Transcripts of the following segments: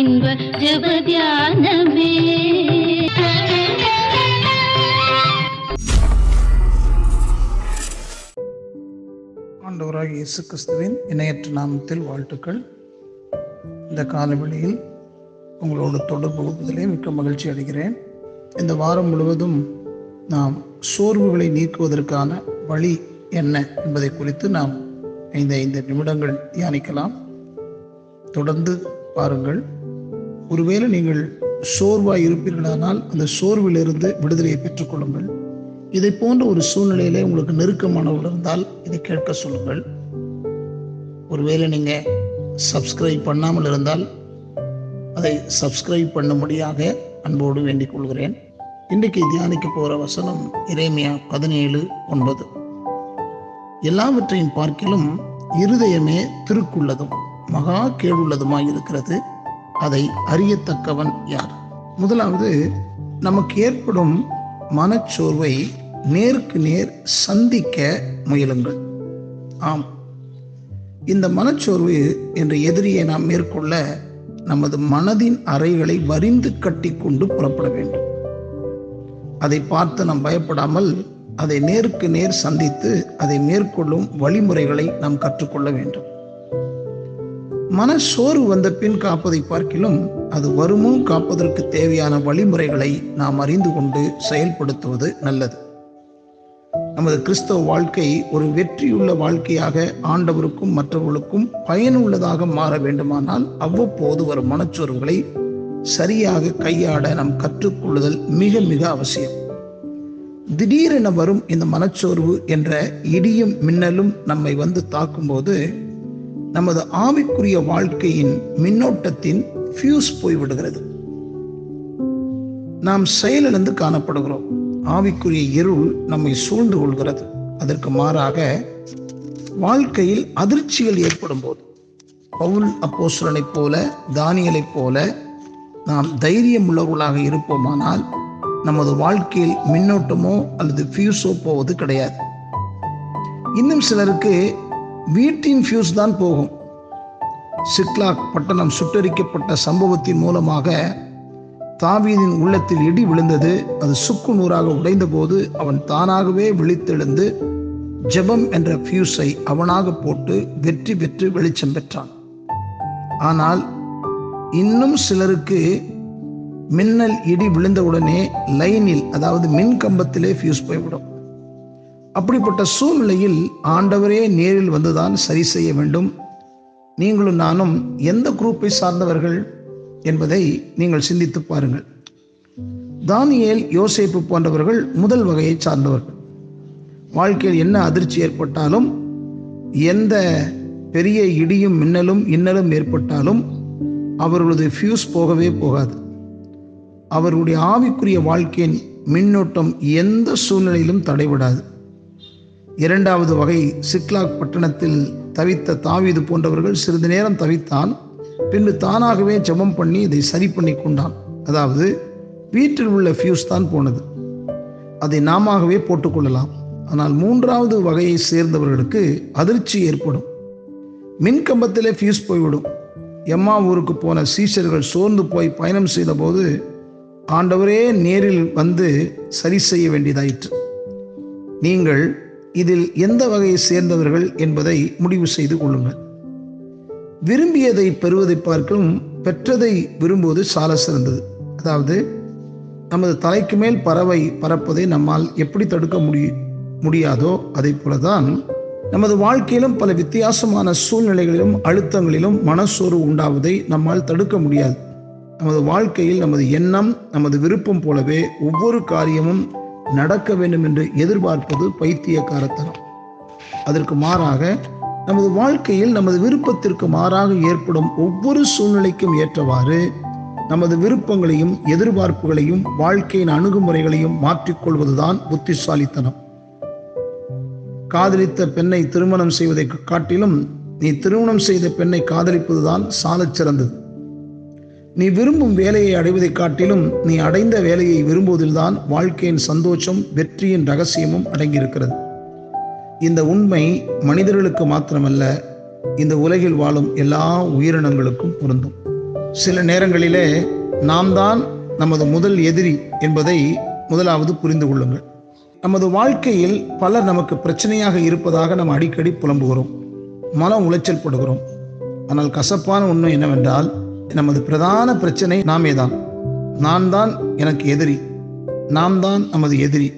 இன்ப ஜபத்யானமே ஆண்டவராக இயேசு கிறிஸ்துவின் இணையற்ற நாமத்தில் வாழ்த்துக்கள். இந்த காலவெளியில் உங்களோட தொடர்பு கொள்வதிலே மிக்க மகிழ்ச்சி அடைகிறேன். இந்த வாரம் முழுவதும் நாம் சோர்வுகளை நீக்குவதற்கான வழி என்ன என்பதை குறித்து நாம் ஐந்து ஐந்து நிமிடங்கள் தியானிக்கலாம். தொடர்ந்து பாருங்கள். ஒருவேளை நீங்கள் சோர்வாய் இருப்பீர்களானால் அந்த சோர்விலிருந்து விடுதலையை பெற்றுக்கொள்ளுங்கள். இதை போன்ற ஒரு சூழ்நிலையிலே உங்களுக்கு நெருக்கமானவர் இருந்தால் இதை கேட்க சொல்லுங்கள். ஒருவேளை நீங்க சப்ஸ்கிரைப் பண்ணாமல் இருந்தால் அதை சப்ஸ்கிரைப் பண்ணும்படியாக அன்போடு வேண்டிக் கொள்கிறேன். இன்றைக்கு தியானிக்க போகிற வசனம் இறைமையா பதினேழு ஒன்பது. எல்லாவற்றையும் பார்க்கிலும் இருதயமே திருக்குள்ளதும் மகா கேடுள்ளதுமாய் இருக்கிறது. அதை அறியத்தக்கவன் யார்? முதலாவது நமக்கு ஏற்படும் மனச்சோர்வை நேருக்கு நேர் சந்திக்க முயலுங்கள். ஆம். இந்த மனச்சோர்வு என்ற எதிரியை நாம் மேற்கொள்ள நமது மனதின் அறைகளை வரிந்து கட்டி கொண்டு புறப்பட வேண்டும். அதை பார்த்து நாம் பயப்படாமல் அதை நேருக்கு நேர் சந்தித்து அதை மேற்கொள்ளும் வழிமுறைகளை நாம் கற்றுக்கொள்ள வேண்டும். மனசோர்வு வந்த பின் காப்பதை பார்க்கிலும் அது வருமோ காப்பதற்கு தேவையான வழிமுறைகளை நாம் அறிந்து கொண்டு செயல்படுத்துவது நல்லது. நமது கிறிஸ்தவ வாழ்க்கை ஒரு வெற்றியுள்ள வாழ்க்கையாக ஆண்டவருக்கும் மற்றவர்களுக்கும் பயனுள்ளதாக மாற வேண்டுமானால் அவ்வப்போது வரும் மனச்சோர்வுகளை சரியாக கையாட நாம் கற்றுக்கொள்ளுதல் மிக மிக அவசியம். திடீரென வரும் இந்த மனச்சோர்வு என்ற இடியும் மின்னலும் நம்மை வந்து தாக்கும்போது நமது ஆவிக்குரிய வாழ்க்கையின் மின்னோட்டத்தின் ஃபியூஸ் போய்விடுகிறது. நாம் செயலிழந்து காணப்படுகிறோம். ஆவிக்குரிய இருள் நம்மை சூழ்ந்து கொள்கிறது. அதற்கு மாறாக வாழ்க்கையில் அதிர்ச்சிகள் ஏற்படும் போது பவுல் அப்போசுரனைப் போல தானியலைப் போல நாம் தைரியம் உள்ளவர்களாக இருப்போமானால் நமது வாழ்க்கையில் மின்னோட்டமோ அல்லது ஃபியூஸோ போவது கிடையாது. இன்னும் சிலருக்கு வீட்டின் ஃபியூஸ் தான் போகும். சிக்லாக் பட்டணம் சுட்டரிக்கப்பட்ட சம்பவத்தின் மூலமாக தாவீதின் உள்ளத்தில் இடி விழுந்தது. அது சுக்கு நூறாக உடைந்தபோது அவன் தானாகவே விழித்தெழுந்து ஜெபம் என்ற ஃபியூஸை அவனாக போட்டு வெற்றி பெற்று வெளிச்சம் பெற்றான். ஆனால் இன்னும் சிலருக்கு மின்னல் இடி விழுந்தவுடனே லைனில் அதாவது மின் கம்பத்திலே ஃபியூஸ் போய்விடும். அப்படிப்பட்ட சூழ்நிலையில் ஆண்டவரே நேரில் வந்துதான் சரி செய்ய வேண்டும். நீங்களும் நானும் எந்த குரூப்பை சார்ந்தவர்கள் என்பதை நீங்கள் சிந்தித்து பாருங்கள். தானியேல் யோசேப்பு போன்றவர்கள் முதல் வகையை சார்ந்தவர்கள். வாழ்க்கையில் என்ன அதிர்ச்சி ஏற்பட்டாலும் எந்த பெரிய இடியும் மின்னலும் இன்னலும் ஏற்பட்டாலும் அவர்களது ஃபியூஸ் போகவே போகாது. அவர்களுடைய ஆவிக்குரிய வாழ்க்கையின் மின்னோட்டம் எந்த சூழ்நிலையிலும் தடைபடாது. இரண்டாவது வகை சிக்லாக் பட்டணத்தில் தவித்த தாவீது போன்றவர்கள் சிறிது நேரம் தவித்தான் பின்பு தானாகவே ஜெபம் பண்ணி இதை சரி பண்ணி கொண்டான் அதாவது வீட்டில் உள்ள ஃபியூஸ் தான் போனது. அதை நாமவே போட்டுக்கொள்ளலாம். ஆனால் மூன்றாவது வகையை சேர்ந்தவர்களுக்கு அதிர்ச்சி ஏற்படும். மின் கம்பத்திலே ஃபியூஸ் போய்விடும். எம்மா ஊருக்கு போன சீஷர்கள் சோர்ந்து போய் பயணம் செய்தபோது ஆண்டவரே நேரில் வந்து சரி செய்ய வேண்டியதாயிற்று. நீங்கள் இதில் எந்த வகையை சேர்ந்தவர்கள் என்பதை முடிவு செய்து கொள்ளுங்கள். விரும்பியதை பெறுவதை பார்க்கும் பெற்றதை விரும்புவது சால சிறந்தது. அதாவது நமது தலைக்கு மேல் பறவை பறப்பதை நம்மால் எப்படி தடுக்க முடிய முடியாதோ அதை போலதான் நமது வாழ்க்கையிலும் பல வித்தியாசமான சூழ்நிலைகளிலும் அழுத்தங்களிலும் மனசோர்வு உண்டாவதை நம்மால் தடுக்க முடியாது. நமது வாழ்க்கையில் நமது எண்ணம் நமது விருப்பம் போலவே ஒவ்வொரு காரியமும் நடக்க வேண்டும் என்று எதிர்பார்ப்பது பைத்தியக்காரத்தனம். அதற்கு மாறாக நமது வாழ்க்கையில் நமது விருப்பத்திற்கு மாறாக ஏற்படும் ஒவ்வொரு சூழ்நிலைக்கும் ஏற்றவாறு நமது விருப்பங்களையும் எதிர்பார்ப்புகளையும் வாழ்க்கையின் அணுகுமுறைகளையும் மாற்றிக்கொள்வதுதான் புத்திசாலித்தனம். காதலித்த பெண்ணை திருமணம் செய்வதை காட்டிலும் நீ திருமணம் செய்த பெண்ணை காதலிப்பதுதான் சாலச் சிறந்தது நீ விரும்பும் வேலையை அடைவதைக் காட்டிலும் நீ அடைந்த வேலையை விரும்புவதில்தான் வாழ்க்கையின் சந்தோஷம் வெற்றியின் ரகசியமும் அடங்கியிருக்கிறது. இந்த உண்மை மனிதர்களுக்கு மாத்திரமல்ல இந்த உலகில் வாழும் எல்லா உயிரினங்களுக்கும் பொருந்தும். சில நேரங்களிலே நாம் தான் நமது முதல் எதிரி என்பதை முதலாவது புரிந்து கொள்ளுங்கள். நமது வாழ்க்கையில் பலர் நமக்கு பிரச்சனையாக இருப்பதாக நாம் அடிக்கடி புலம்புகிறோம். மன உளைச்சல் படுகிறோம். ஆனால் கசப்பான உண்மை என்னவென்றால் நமது பிரதான பிரச்சனை நாமே தான் நான் தான் எனக்கு எதிரி. நாம் தான் நமது எதிரி.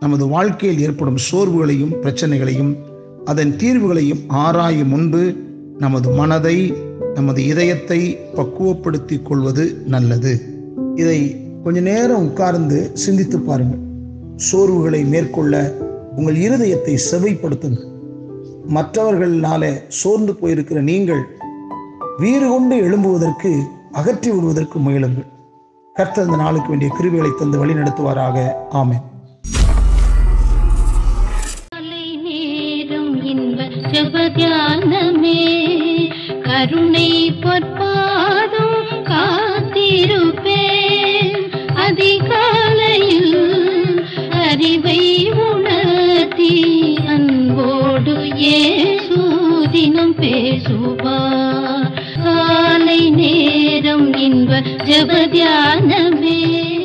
நமது வாழ்க்கையில் ஏற்படும் சோர்வுகளையும் பிரச்சனைகளையும் அதன் தீர்வுகளையும் ஆராயும் முன்பு நமது மனதை நமது இதயத்தை பக்குவப்படுத்திக் கொள்வது நல்லது. இதை கொஞ்ச நேரம் உட்கார்ந்து சிந்தித்து பாருங்கள். சோர்வுகளை மேற்கொள்ள உங்கள் இருதயத்தை செவைப்படுத்துங்கள். மற்றவர்களாலே சோர்ந்து போயிருக்கிற நீங்கள் வீறு கொண்டு எழும்புவதற்கு அகற்றி விடுவதற்கு முயலுங்கள். கர்த்தர் இந்த நாளுக்கு வேண்டிய கிருவிகளை தந்து வழி நடத்துவாராக ஆமென். காலை இன்ப கருணை பொற்பாதம் காத்திருப்பேன். அதிகாலையில் அறிவை உணர்த்தி அன்போடு ஏ சூதினம் பேசுவார். காலை நேரம் இன்ப ஜபத்தியானமே